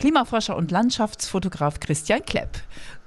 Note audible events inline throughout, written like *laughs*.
Klimaforscher und Landschaftsfotograf Christian Klepp.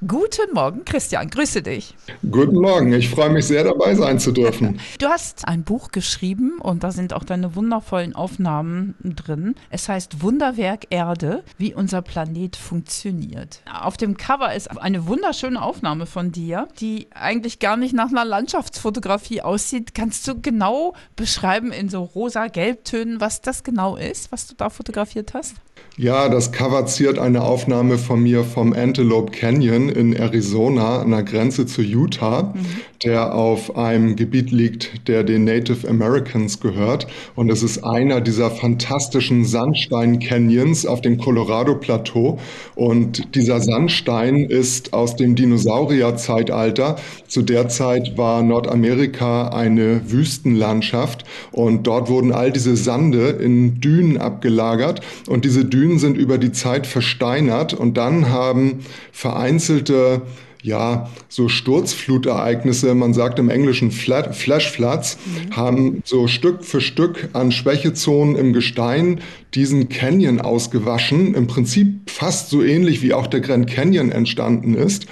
Guten Morgen, Christian, grüße dich. Guten Morgen, ich freue mich sehr dabei sein zu dürfen. *laughs* Du hast ein Buch geschrieben und da sind auch deine wundervollen Aufnahmen drin. Es heißt Wunderwerk Erde, wie unser Planet funktioniert. Auf dem Cover ist eine wunderschöne Aufnahme von dir, die eigentlich gar nicht nach einer Landschaftsfotografie aussieht. Kannst du genau beschreiben in so rosa-gelbtönen, was das genau ist, was du da fotografiert hast? Ja, das Cover ziert eine Aufnahme von mir vom Antelope Canyon in Arizona an der Grenze zu Utah, mhm. der auf einem Gebiet liegt, der den Native Americans gehört. Und es ist einer dieser fantastischen Sandstein-Canyons auf dem Colorado-Plateau. Und dieser Sandstein ist aus dem Dinosaurierzeitalter. Zu der Zeit war Nordamerika eine Wüstenlandschaft und dort wurden all diese Sande in Dünen abgelagert und diese Dünen sind über die Zeit versteinert und dann haben vereinzelte ja, so Sturzflutereignisse, man sagt im Englischen Flashfloods, mhm. haben so Stück für Stück an Schwächezonen im Gestein diesen Canyon ausgewaschen. Im Prinzip fast so ähnlich wie auch der Grand Canyon entstanden ist.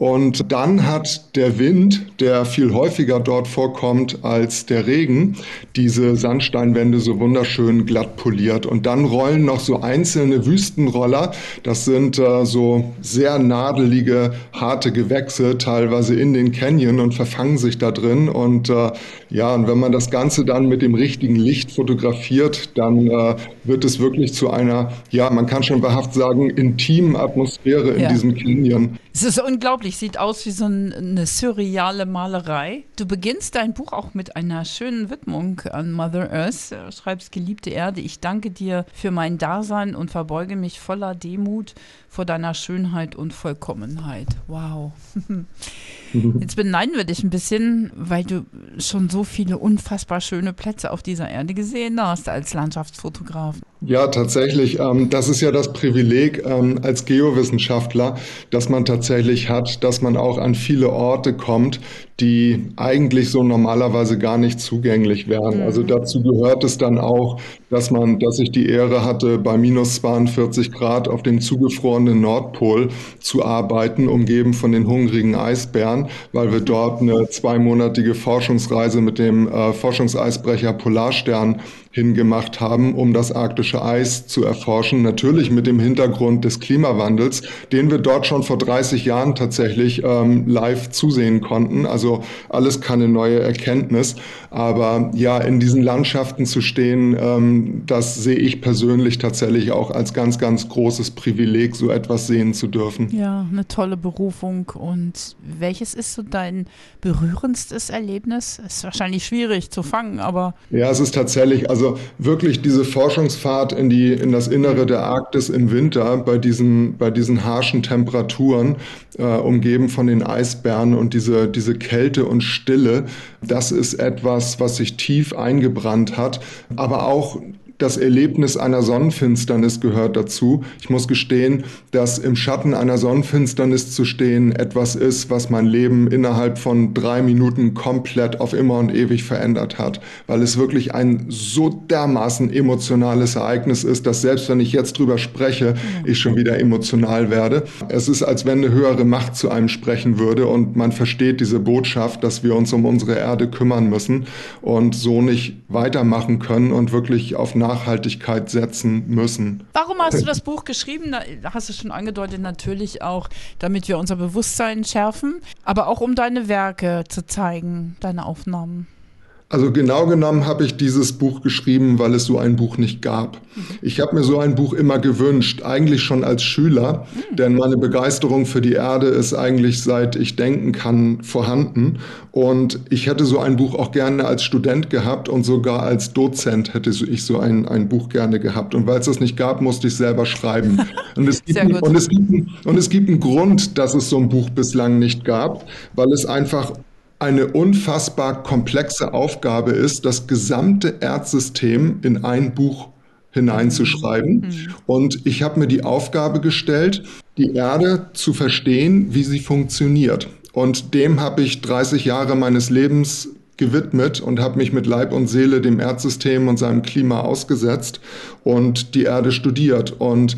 Und dann hat der Wind, der viel häufiger dort vorkommt als der Regen, diese Sandsteinwände so wunderschön glatt poliert. Und dann rollen noch so einzelne Wüstenroller. Das sind äh, so sehr nadelige, harte Gewächse, teilweise in den Canyon und verfangen sich da drin. Und äh, ja, und wenn man das Ganze dann mit dem richtigen Licht fotografiert, dann äh, wird es wirklich zu einer, ja, man kann schon wahrhaft sagen, intimen Atmosphäre in ja. diesem Canyon. Es ist unglaublich, sieht aus wie so eine surreale Malerei. Du beginnst dein Buch auch mit einer schönen Widmung an Mother Earth. Schreibst, geliebte Erde, ich danke dir für mein Dasein und verbeuge mich voller Demut vor deiner Schönheit und Vollkommenheit. Wow. *laughs* Jetzt beneiden wir dich ein bisschen, weil du schon so viele unfassbar schöne Plätze auf dieser Erde gesehen hast als Landschaftsfotograf. Ja, tatsächlich. Ähm, das ist ja das Privileg ähm, als Geowissenschaftler, dass man tatsächlich hat, dass man auch an viele Orte kommt, die eigentlich so normalerweise gar nicht zugänglich wären. Mhm. Also dazu gehört es dann auch, dass man, dass ich die Ehre hatte, bei minus 42 Grad auf dem zugefrorenen Nordpol zu arbeiten, umgeben von den hungrigen Eisbären, weil wir dort eine zweimonatige Forschungsreise mit dem äh, Forschungseisbrecher Polarstern hingemacht haben, um das arktische Eis zu erforschen. Natürlich mit dem Hintergrund des Klimawandels, den wir dort schon vor 30 Jahren tatsächlich ähm, live zusehen konnten. Also alles keine neue Erkenntnis. Aber ja, in diesen Landschaften zu stehen, ähm, das sehe ich persönlich tatsächlich auch als ganz, ganz großes Privileg, so etwas sehen zu dürfen. Ja, eine tolle Berufung. Und welches ist so dein berührendstes Erlebnis? Ist wahrscheinlich schwierig zu fangen, aber. Ja, es ist tatsächlich, also also wirklich diese Forschungsfahrt in, die, in das Innere der Arktis im Winter bei diesen, bei diesen harschen Temperaturen, äh, umgeben von den Eisbären und diese, diese Kälte und Stille, das ist etwas, was sich tief eingebrannt hat. Aber auch das Erlebnis einer Sonnenfinsternis gehört dazu. Ich muss gestehen, dass im Schatten einer Sonnenfinsternis zu stehen etwas ist, was mein Leben innerhalb von drei Minuten komplett auf immer und ewig verändert hat, weil es wirklich ein so dermaßen emotionales Ereignis ist, dass selbst wenn ich jetzt drüber spreche, ich schon wieder emotional werde. Es ist, als wenn eine höhere Macht zu einem sprechen würde und man versteht diese Botschaft, dass wir uns um unsere Erde kümmern müssen und so nicht weitermachen können und wirklich auf Nach Nachhaltigkeit setzen müssen. Warum hast du das Buch geschrieben? Da hast du schon angedeutet, natürlich auch, damit wir unser Bewusstsein schärfen, aber auch um deine Werke zu zeigen, deine Aufnahmen. Also genau genommen habe ich dieses Buch geschrieben, weil es so ein Buch nicht gab. Mhm. Ich habe mir so ein Buch immer gewünscht, eigentlich schon als Schüler, mhm. denn meine Begeisterung für die Erde ist eigentlich seit ich denken kann vorhanden. Und ich hätte so ein Buch auch gerne als Student gehabt und sogar als Dozent hätte ich so ein, ein Buch gerne gehabt. Und weil es das nicht gab, musste ich selber schreiben. *laughs* Und es, gibt, und, es gibt, und es gibt einen Grund, dass es so ein Buch bislang nicht gab, weil es einfach eine unfassbar komplexe Aufgabe ist, das gesamte Erdsystem in ein Buch hineinzuschreiben. Mhm. Und ich habe mir die Aufgabe gestellt, die Erde zu verstehen, wie sie funktioniert. Und dem habe ich 30 Jahre meines Lebens gewidmet und habe mich mit Leib und Seele dem Erdsystem und seinem Klima ausgesetzt und die Erde studiert. Und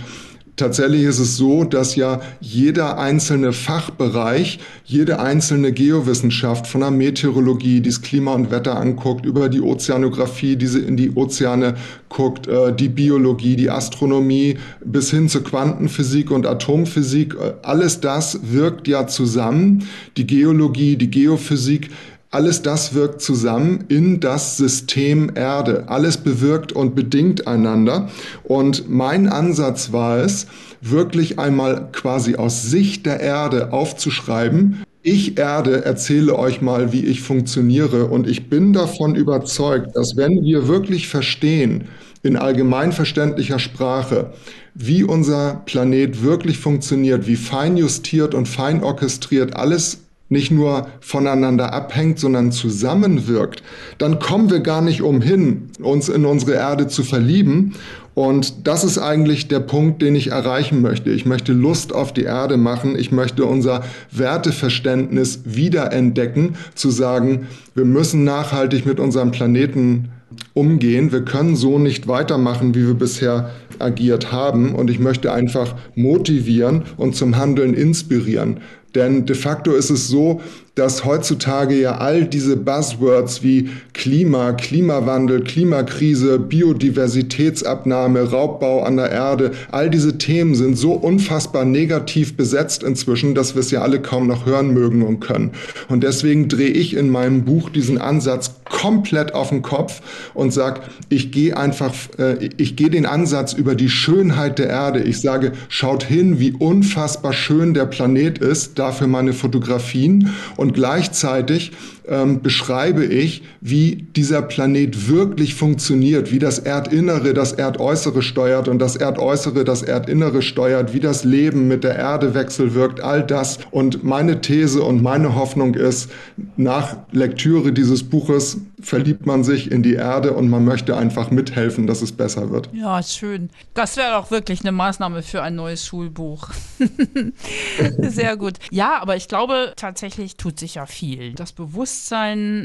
Tatsächlich ist es so, dass ja jeder einzelne Fachbereich, jede einzelne Geowissenschaft von der Meteorologie, die das Klima und Wetter anguckt, über die Ozeanographie, die in die Ozeane guckt, äh, die Biologie, die Astronomie bis hin zur Quantenphysik und Atomphysik, äh, alles das wirkt ja zusammen. Die Geologie, die Geophysik alles das wirkt zusammen in das System Erde. Alles bewirkt und bedingt einander. Und mein Ansatz war es, wirklich einmal quasi aus Sicht der Erde aufzuschreiben, ich Erde erzähle euch mal, wie ich funktioniere und ich bin davon überzeugt, dass wenn wir wirklich verstehen, in allgemeinverständlicher Sprache, wie unser Planet wirklich funktioniert, wie fein justiert und fein orchestriert alles nicht nur voneinander abhängt, sondern zusammenwirkt, dann kommen wir gar nicht umhin, uns in unsere Erde zu verlieben. Und das ist eigentlich der Punkt, den ich erreichen möchte. Ich möchte Lust auf die Erde machen. Ich möchte unser Werteverständnis wiederentdecken, zu sagen, wir müssen nachhaltig mit unserem Planeten umgehen. Wir können so nicht weitermachen, wie wir bisher agiert haben. Und ich möchte einfach motivieren und zum Handeln inspirieren. Denn de facto ist es so, dass heutzutage ja all diese Buzzwords wie Klima, Klimawandel, Klimakrise, Biodiversitätsabnahme, Raubbau an der Erde, all diese Themen sind so unfassbar negativ besetzt inzwischen, dass wir es ja alle kaum noch hören mögen und können. Und deswegen drehe ich in meinem Buch diesen Ansatz komplett auf den Kopf und sage, ich gehe einfach, äh, ich gehe den Ansatz über die Schönheit der Erde. Ich sage, schaut hin, wie unfassbar schön der Planet ist, dafür meine Fotografien gleichzeitig ähm, beschreibe ich, wie dieser Planet wirklich funktioniert, wie das Erdinnere das Erdäußere steuert und das Erdäußere das Erdinnere steuert, wie das Leben mit der Erde wechselwirkt, all das. Und meine These und meine Hoffnung ist, nach Lektüre dieses Buches verliebt man sich in die Erde und man möchte einfach mithelfen, dass es besser wird. Ja, schön. Das wäre doch wirklich eine Maßnahme für ein neues Schulbuch. *laughs* Sehr gut. Ja, aber ich glaube, tatsächlich tut sich ja viel. Das Bewusstsein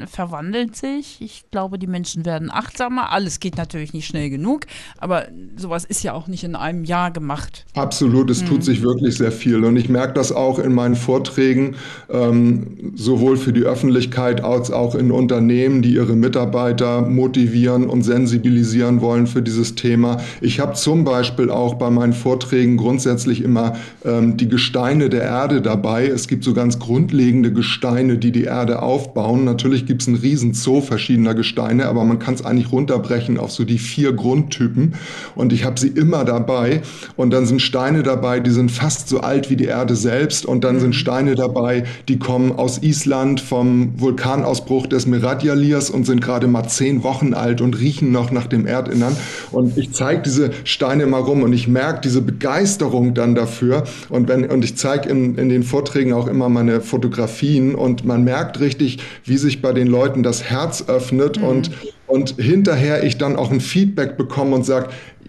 verwandelt sich. Ich glaube, die Menschen werden achtsamer. Alles geht natürlich nicht schnell genug, aber sowas ist ja auch nicht in einem Jahr gemacht. Absolut, es hm. tut sich wirklich sehr viel. Und ich merke das auch in meinen Vorträgen, ähm, sowohl für die Öffentlichkeit als auch in Unternehmen, die ihre Mitarbeiter motivieren und sensibilisieren wollen für dieses Thema. Ich habe zum Beispiel auch bei meinen Vorträgen grundsätzlich immer ähm, die Gesteine der Erde dabei. Es gibt so ganz grundlegende Gesteine, die die Erde aufbauen. Natürlich gibt es einen riesen Zoo verschiedener Gesteine, aber man kann es eigentlich runterbrechen auf so die vier Grundtypen. Und ich habe sie immer dabei. Und dann sind Steine dabei, die sind fast so alt wie die Erde selbst. Und dann sind Steine dabei, die kommen aus Island vom Vulkanausbruch des Meradjalirs und sind gerade mal zehn Wochen alt und riechen noch nach dem Erdinnern. Und ich zeige diese Steine mal rum und ich merke diese Begeisterung dann dafür. Und, wenn, und ich zeige in, in den Vorträgen auch immer meine Fotografien und man merkt richtig, wie sich bei den Leuten das Herz öffnet mhm. und und hinterher ich dann auch ein Feedback bekomme und sage,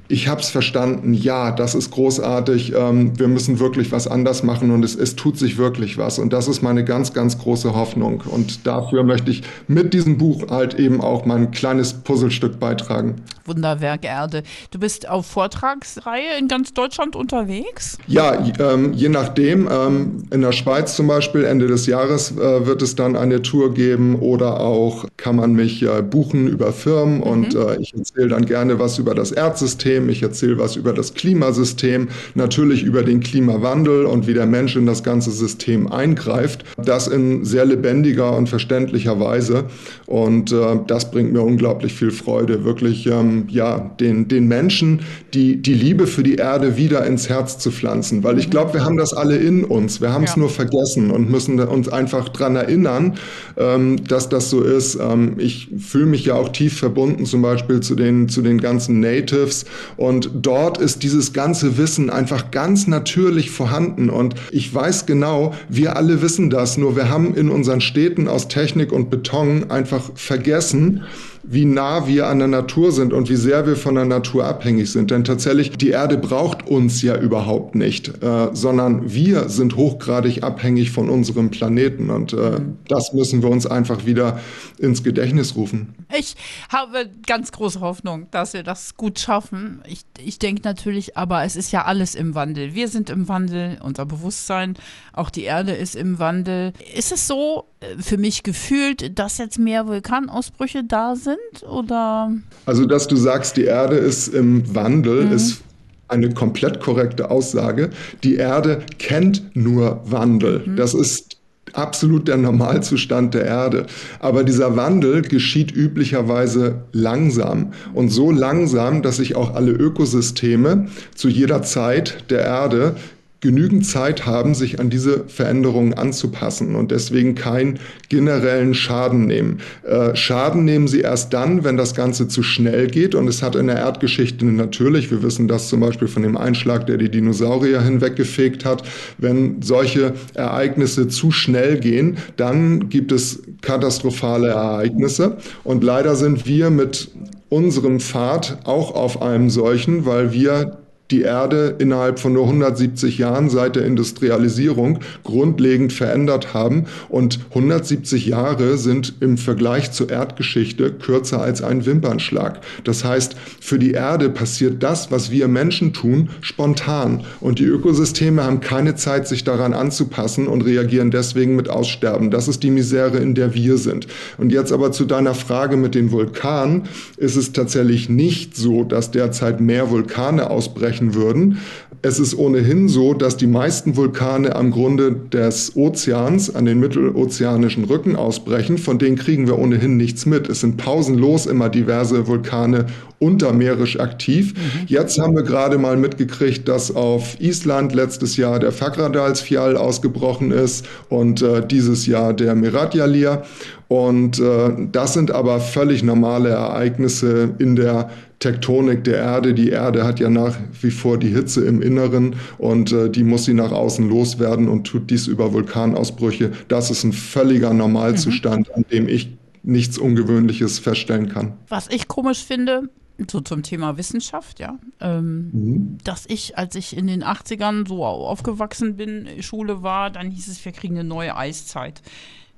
ich habe es verstanden, ja, das ist großartig, ähm, wir müssen wirklich was anders machen und es, es tut sich wirklich was. Und das ist meine ganz, ganz große Hoffnung. Und dafür möchte ich mit diesem Buch halt eben auch mein kleines Puzzlestück beitragen. Wunderwerk Erde. Du bist auf Vortragsreihe in ganz Deutschland unterwegs? Ja, ähm, je nachdem. Ähm, in der Schweiz zum Beispiel Ende des Jahres äh, wird es dann eine Tour geben oder auch kann man mich äh, buchen über Firmen mhm. und äh, ich erzähle dann gerne was über das Erdsystem ich erzähle was über das Klimasystem, natürlich über den Klimawandel und wie der Mensch in das ganze System eingreift. Das in sehr lebendiger und verständlicher Weise. Und äh, das bringt mir unglaublich viel Freude, wirklich ähm, ja, den, den Menschen die, die Liebe für die Erde wieder ins Herz zu pflanzen. Weil ich glaube, wir haben das alle in uns. Wir haben es ja. nur vergessen und müssen uns einfach daran erinnern, ähm, dass das so ist. Ähm, ich fühle mich ja auch tief verbunden zum Beispiel zu den, zu den ganzen Natives und dort ist dieses ganze Wissen einfach ganz natürlich vorhanden. Und ich weiß genau, wir alle wissen das, nur wir haben in unseren Städten aus Technik und Beton einfach vergessen, wie nah wir an der Natur sind und wie sehr wir von der Natur abhängig sind. Denn tatsächlich, die Erde braucht uns ja überhaupt nicht, äh, sondern wir sind hochgradig abhängig von unserem Planeten. Und äh, mhm. das müssen wir uns einfach wieder ins Gedächtnis rufen. Ich habe ganz große Hoffnung, dass wir das gut schaffen. Ich, ich denke natürlich, aber es ist ja alles im Wandel. Wir sind im Wandel, unser Bewusstsein, auch die Erde ist im Wandel. Ist es so für mich gefühlt, dass jetzt mehr Vulkanausbrüche da sind? Oder? Also, dass du sagst, die Erde ist im Wandel, mhm. ist eine komplett korrekte Aussage. Die Erde kennt nur Wandel. Mhm. Das ist absolut der Normalzustand der Erde. Aber dieser Wandel geschieht üblicherweise langsam und so langsam, dass sich auch alle Ökosysteme zu jeder Zeit der Erde genügend Zeit haben, sich an diese Veränderungen anzupassen und deswegen keinen generellen Schaden nehmen. Äh, Schaden nehmen sie erst dann, wenn das Ganze zu schnell geht und es hat in der Erdgeschichte natürlich, wir wissen das zum Beispiel von dem Einschlag, der die Dinosaurier hinweggefegt hat, wenn solche Ereignisse zu schnell gehen, dann gibt es katastrophale Ereignisse und leider sind wir mit unserem Pfad auch auf einem solchen, weil wir die Erde innerhalb von nur 170 Jahren seit der Industrialisierung grundlegend verändert haben. Und 170 Jahre sind im Vergleich zur Erdgeschichte kürzer als ein Wimpernschlag. Das heißt, für die Erde passiert das, was wir Menschen tun, spontan. Und die Ökosysteme haben keine Zeit, sich daran anzupassen und reagieren deswegen mit Aussterben. Das ist die Misere, in der wir sind. Und jetzt aber zu deiner Frage mit den Vulkanen. Ist es tatsächlich nicht so, dass derzeit mehr Vulkane ausbrechen sprechen würden. Es ist ohnehin so, dass die meisten Vulkane am Grunde des Ozeans, an den mittelozeanischen Rücken ausbrechen. Von denen kriegen wir ohnehin nichts mit. Es sind pausenlos immer diverse Vulkane untermeerisch aktiv. Mhm. Jetzt haben wir gerade mal mitgekriegt, dass auf Island letztes Jahr der Fagradalsfjall ausgebrochen ist und äh, dieses Jahr der Miradjallir. Und äh, das sind aber völlig normale Ereignisse in der Tektonik der Erde. Die Erde hat ja nach wie vor die Hitze im Inneren und äh, die muss sie nach außen loswerden und tut dies über Vulkanausbrüche. Das ist ein völliger Normalzustand, mhm. an dem ich nichts Ungewöhnliches feststellen kann. Was ich komisch finde, so zum Thema Wissenschaft, ja, ähm, mhm. dass ich, als ich in den 80ern so aufgewachsen bin, Schule war, dann hieß es, wir kriegen eine neue Eiszeit.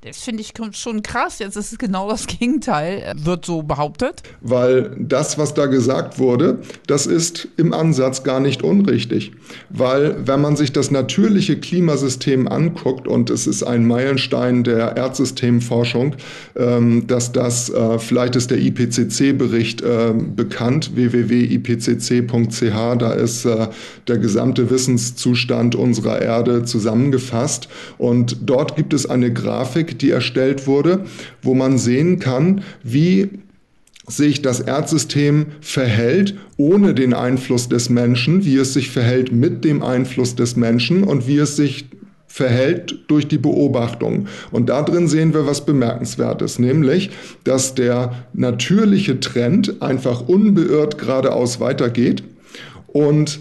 Das finde ich schon krass. Jetzt ist es genau das Gegenteil, wird so behauptet. Weil das, was da gesagt wurde, das ist im Ansatz gar nicht unrichtig. Weil wenn man sich das natürliche Klimasystem anguckt, und es ist ein Meilenstein der Erdsystemforschung, ähm, dass das, äh, vielleicht ist der IPCC-Bericht äh, bekannt, www.ipcc.ch, da ist äh, der gesamte Wissenszustand unserer Erde zusammengefasst. Und dort gibt es eine Grafik, die erstellt wurde, wo man sehen kann, wie sich das Erdsystem verhält ohne den Einfluss des Menschen, wie es sich verhält mit dem Einfluss des Menschen und wie es sich verhält durch die Beobachtung. Und da drin sehen wir was Bemerkenswertes, nämlich, dass der natürliche Trend einfach unbeirrt geradeaus weitergeht und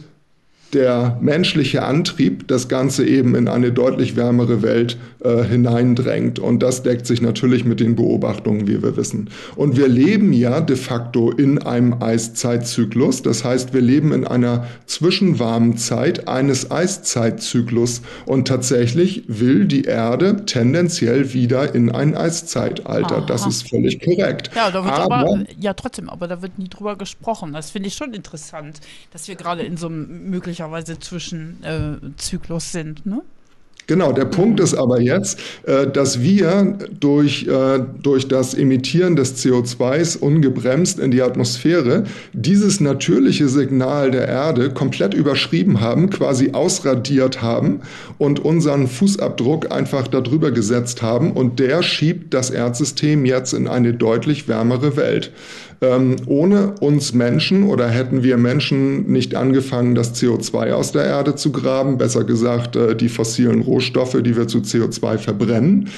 der menschliche Antrieb das Ganze eben in eine deutlich wärmere Welt äh, hineindrängt. Und das deckt sich natürlich mit den Beobachtungen, wie wir wissen. Und wir leben ja de facto in einem Eiszeitzyklus. Das heißt, wir leben in einer zwischenwarmen Zeit eines Eiszeitzyklus. Und tatsächlich will die Erde tendenziell wieder in ein Eiszeitalter. Aha. Das ist völlig korrekt. Ja, da wird aber, aber, ja, trotzdem, aber da wird nie drüber gesprochen. Das finde ich schon interessant, dass wir gerade in so einem möglichen möglicherweise Zwischenzyklus äh, sind. Ne? Genau, der Punkt ist aber jetzt, äh, dass wir durch, äh, durch das Emittieren des CO2s ungebremst in die Atmosphäre dieses natürliche Signal der Erde komplett überschrieben haben, quasi ausradiert haben und unseren Fußabdruck einfach darüber gesetzt haben und der schiebt das Erdsystem jetzt in eine deutlich wärmere Welt. Ähm, ohne uns Menschen oder hätten wir Menschen nicht angefangen, das CO2 aus der Erde zu graben, besser gesagt äh, die fossilen Rohstoffe, die wir zu CO2 verbrennen,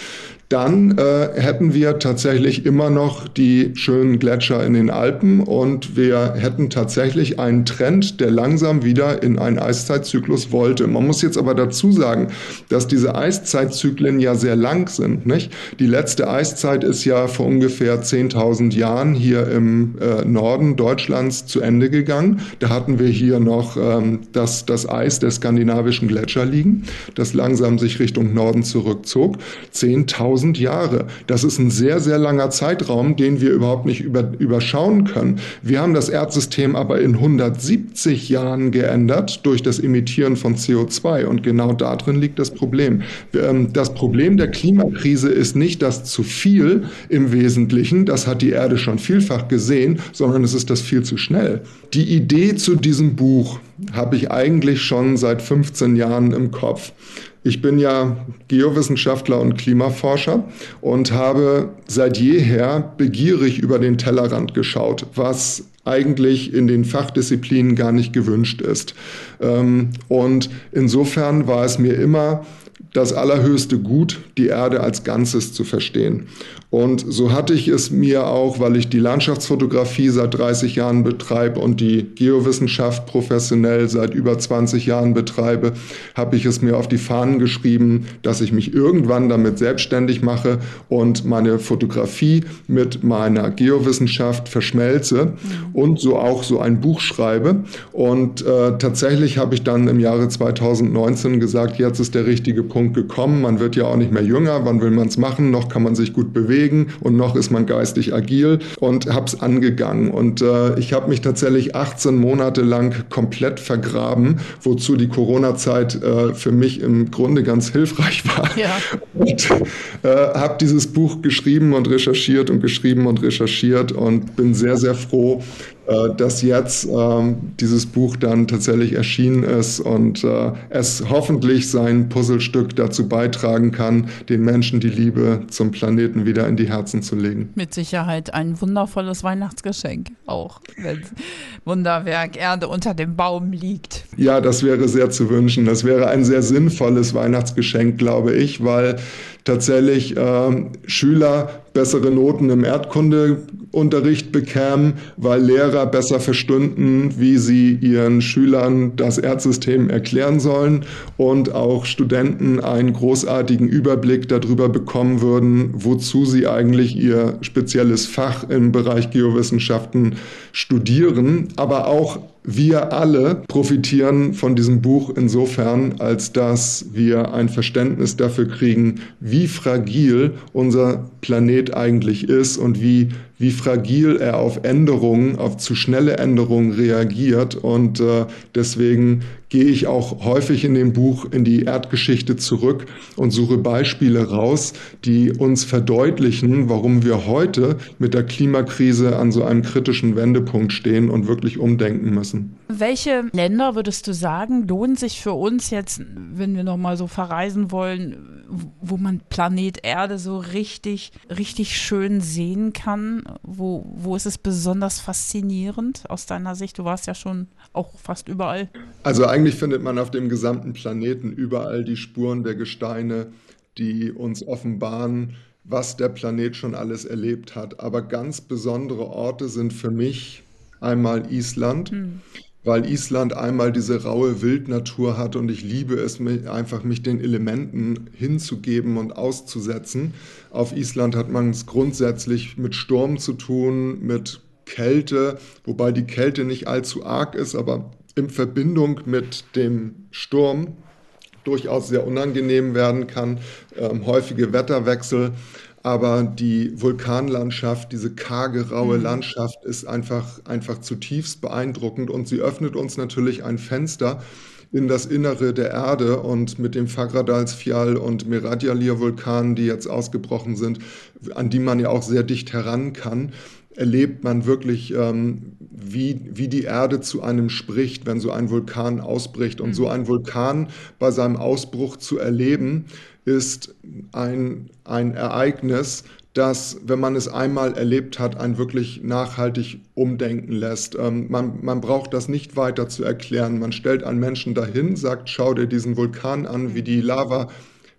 dann äh, hätten wir tatsächlich immer noch die schönen Gletscher in den Alpen und wir hätten tatsächlich einen Trend, der langsam wieder in einen Eiszeitzyklus wollte. Man muss jetzt aber dazu sagen, dass diese Eiszeitzyklen ja sehr lang sind. Nicht? Die letzte Eiszeit ist ja vor ungefähr 10.000 Jahren hier im äh, Norden Deutschlands zu Ende gegangen. Da hatten wir hier noch ähm, das, das Eis der skandinavischen Gletscher liegen, das langsam sich Richtung Norden zurückzog. 10.000 1000 Jahre. Das ist ein sehr, sehr langer Zeitraum, den wir überhaupt nicht über, überschauen können. Wir haben das Erdsystem aber in 170 Jahren geändert durch das Emittieren von CO2 und genau darin liegt das Problem. Ähm, das Problem der Klimakrise ist nicht das zu viel im Wesentlichen, das hat die Erde schon vielfach gesehen, sondern es ist das viel zu schnell. Die Idee zu diesem Buch habe ich eigentlich schon seit 15 Jahren im Kopf. Ich bin ja Geowissenschaftler und Klimaforscher und habe seit jeher begierig über den Tellerrand geschaut, was eigentlich in den Fachdisziplinen gar nicht gewünscht ist. Ähm, und insofern war es mir immer das allerhöchste Gut, die Erde als Ganzes zu verstehen. Und so hatte ich es mir auch, weil ich die Landschaftsfotografie seit 30 Jahren betreibe und die Geowissenschaft professionell seit über 20 Jahren betreibe, habe ich es mir auf die Fahnen geschrieben, dass ich mich irgendwann damit selbstständig mache und meine Fotografie mit meiner Geowissenschaft verschmelze und so auch so ein Buch schreibe. Und äh, tatsächlich habe ich dann im Jahre 2019 gesagt, jetzt ist der richtige Punkt gekommen. Man wird ja auch nicht mehr jünger. Wann will man es machen? Noch kann man sich gut bewegen bewegen und noch ist man geistig agil und habe es angegangen. Und äh, ich habe mich tatsächlich 18 Monate lang komplett vergraben, wozu die Corona-Zeit äh, für mich im Grunde ganz hilfreich *laughs* war. Ja. Und äh, habe dieses Buch geschrieben und recherchiert und geschrieben und recherchiert und bin sehr, sehr froh, dass jetzt ähm, dieses Buch dann tatsächlich erschienen ist und äh, es hoffentlich sein Puzzlestück dazu beitragen kann, den Menschen die Liebe zum Planeten wieder in die Herzen zu legen. Mit Sicherheit ein wundervolles Weihnachtsgeschenk auch, wenn Wunderwerk Erde unter dem Baum liegt. Ja, das wäre sehr zu wünschen. Das wäre ein sehr sinnvolles Weihnachtsgeschenk, glaube ich, weil tatsächlich äh, Schüler bessere Noten im Erdkundeunterricht bekämen, weil Lehrer besser verstünden, wie sie ihren Schülern das Erdsystem erklären sollen und auch Studenten einen großartigen Überblick darüber bekommen würden, wozu sie eigentlich ihr spezielles Fach im Bereich Geowissenschaften studieren, aber auch wir alle profitieren von diesem Buch insofern, als dass wir ein Verständnis dafür kriegen, wie fragil unser Planet eigentlich ist und wie, wie fragil er auf Änderungen, auf zu schnelle Änderungen reagiert. Und äh, deswegen gehe ich auch häufig in dem Buch in die Erdgeschichte zurück und suche Beispiele raus, die uns verdeutlichen, warum wir heute mit der Klimakrise an so einem kritischen Wendepunkt stehen und wirklich umdenken müssen. Welche Länder würdest du sagen, lohnen sich für uns jetzt, wenn wir nochmal so verreisen wollen, wo man Planet Erde so richtig, richtig schön sehen kann? Wo, wo ist es besonders faszinierend aus deiner Sicht? Du warst ja schon auch fast überall. Also eigentlich findet man auf dem gesamten Planeten überall die Spuren der Gesteine, die uns offenbaren, was der Planet schon alles erlebt hat. Aber ganz besondere Orte sind für mich einmal Island. Mhm weil Island einmal diese raue Wildnatur hat und ich liebe es, mich, einfach mich den Elementen hinzugeben und auszusetzen. Auf Island hat man es grundsätzlich mit Sturm zu tun, mit Kälte, wobei die Kälte nicht allzu arg ist, aber in Verbindung mit dem Sturm durchaus sehr unangenehm werden kann, ähm, häufige Wetterwechsel. Aber die Vulkanlandschaft, diese karge, raue mhm. Landschaft ist einfach, einfach zutiefst beeindruckend und sie öffnet uns natürlich ein Fenster in das Innere der Erde und mit dem Fagradalsfjall und Meradjalir-Vulkanen, die jetzt ausgebrochen sind, an die man ja auch sehr dicht heran kann, erlebt man wirklich, ähm, wie, wie die Erde zu einem spricht, wenn so ein Vulkan ausbricht. Und mhm. so ein Vulkan bei seinem Ausbruch zu erleben, ist ein, ein Ereignis, das, wenn man es einmal erlebt hat, einen wirklich nachhaltig umdenken lässt. Ähm, man, man braucht das nicht weiter zu erklären. Man stellt einen Menschen dahin, sagt, schau dir diesen Vulkan an, wie die Lava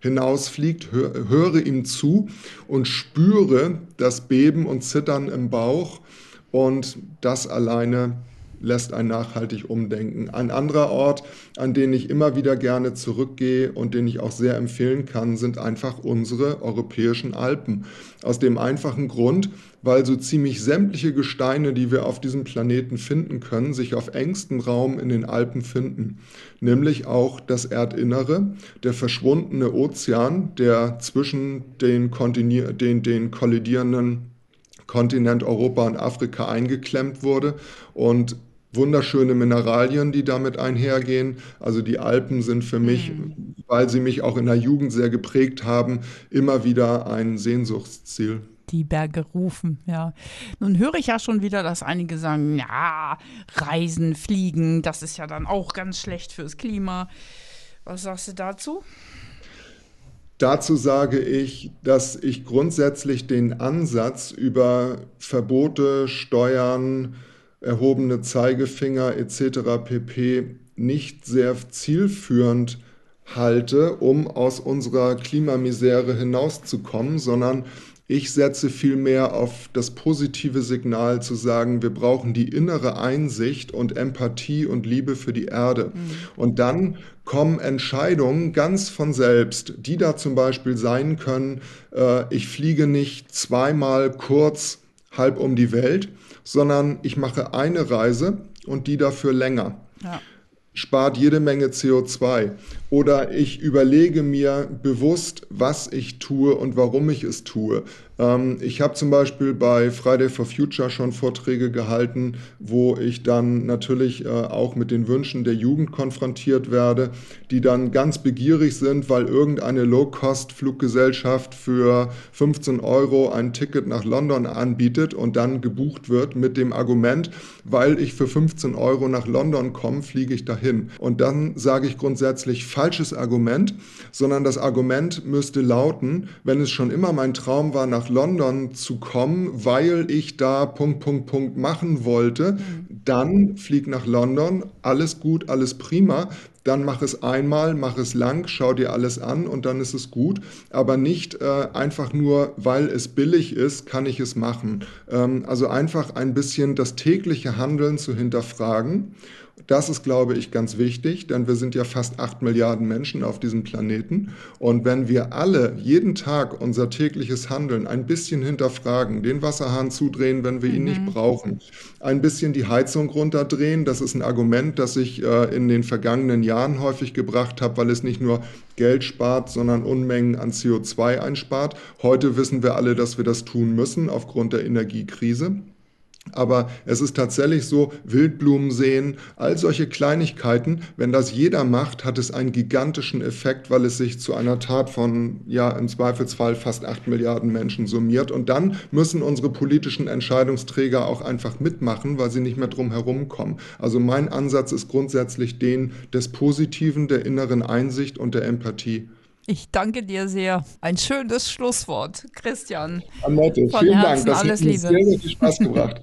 hinausfliegt, hö höre ihm zu und spüre das Beben und Zittern im Bauch. Und das alleine lässt ein nachhaltig umdenken. Ein anderer Ort, an den ich immer wieder gerne zurückgehe und den ich auch sehr empfehlen kann, sind einfach unsere europäischen Alpen. Aus dem einfachen Grund, weil so ziemlich sämtliche Gesteine, die wir auf diesem Planeten finden können, sich auf engstem Raum in den Alpen finden. Nämlich auch das Erdinnere, der verschwundene Ozean, der zwischen den, den, den kollidierenden Kontinent Europa und Afrika eingeklemmt wurde und wunderschöne Mineralien, die damit einhergehen. Also die Alpen sind für mich, mhm. weil sie mich auch in der Jugend sehr geprägt haben, immer wieder ein Sehnsuchtsziel. Die Berge rufen, ja. Nun höre ich ja schon wieder, dass einige sagen, ja, Reisen, Fliegen, das ist ja dann auch ganz schlecht fürs Klima. Was sagst du dazu? Dazu sage ich, dass ich grundsätzlich den Ansatz über Verbote, Steuern, erhobene Zeigefinger etc. pp. nicht sehr zielführend halte, um aus unserer Klimamisere hinauszukommen, sondern ich setze vielmehr auf das positive Signal zu sagen, wir brauchen die innere Einsicht und Empathie und Liebe für die Erde. Mhm. Und dann kommen Entscheidungen ganz von selbst, die da zum Beispiel sein können, äh, ich fliege nicht zweimal kurz halb um die Welt, sondern ich mache eine Reise und die dafür länger. Ja. Spart jede Menge CO2. Oder ich überlege mir bewusst, was ich tue und warum ich es tue. Ähm, ich habe zum Beispiel bei Friday for Future schon Vorträge gehalten, wo ich dann natürlich äh, auch mit den Wünschen der Jugend konfrontiert werde, die dann ganz begierig sind, weil irgendeine Low-Cost-Fluggesellschaft für 15 Euro ein Ticket nach London anbietet und dann gebucht wird mit dem Argument, weil ich für 15 Euro nach London komme, fliege ich dahin. Und dann sage ich grundsätzlich falsches Argument, sondern das Argument müsste lauten, wenn es schon immer mein Traum war, nach London zu kommen, weil ich da Punkt, Punkt, Punkt machen wollte, mhm. dann flieg nach London, alles gut, alles prima. Dann mach es einmal, mach es lang, schau dir alles an und dann ist es gut. Aber nicht äh, einfach nur, weil es billig ist, kann ich es machen. Ähm, also einfach ein bisschen das tägliche Handeln zu hinterfragen das ist, glaube ich, ganz wichtig, denn wir sind ja fast acht Milliarden Menschen auf diesem Planeten. Und wenn wir alle jeden Tag unser tägliches Handeln ein bisschen hinterfragen, den Wasserhahn zudrehen, wenn wir ihn mhm. nicht brauchen, ein bisschen die Heizung runterdrehen, das ist ein Argument, das ich äh, in den vergangenen Jahren häufig gebracht habe, weil es nicht nur Geld spart, sondern Unmengen an CO2 einspart. Heute wissen wir alle, dass wir das tun müssen aufgrund der Energiekrise. Aber es ist tatsächlich so, Wildblumen sehen, all solche Kleinigkeiten, wenn das jeder macht, hat es einen gigantischen Effekt, weil es sich zu einer Tat von, ja, im Zweifelsfall fast acht Milliarden Menschen summiert. Und dann müssen unsere politischen Entscheidungsträger auch einfach mitmachen, weil sie nicht mehr drum herum kommen. Also mein Ansatz ist grundsätzlich den des Positiven, der inneren Einsicht und der Empathie. Ich danke dir sehr. Ein schönes Schlusswort, Christian. Annette, vielen Herzen, Dank. Das alles hat mir Liebe. sehr, sehr viel Spaß gebracht. *laughs*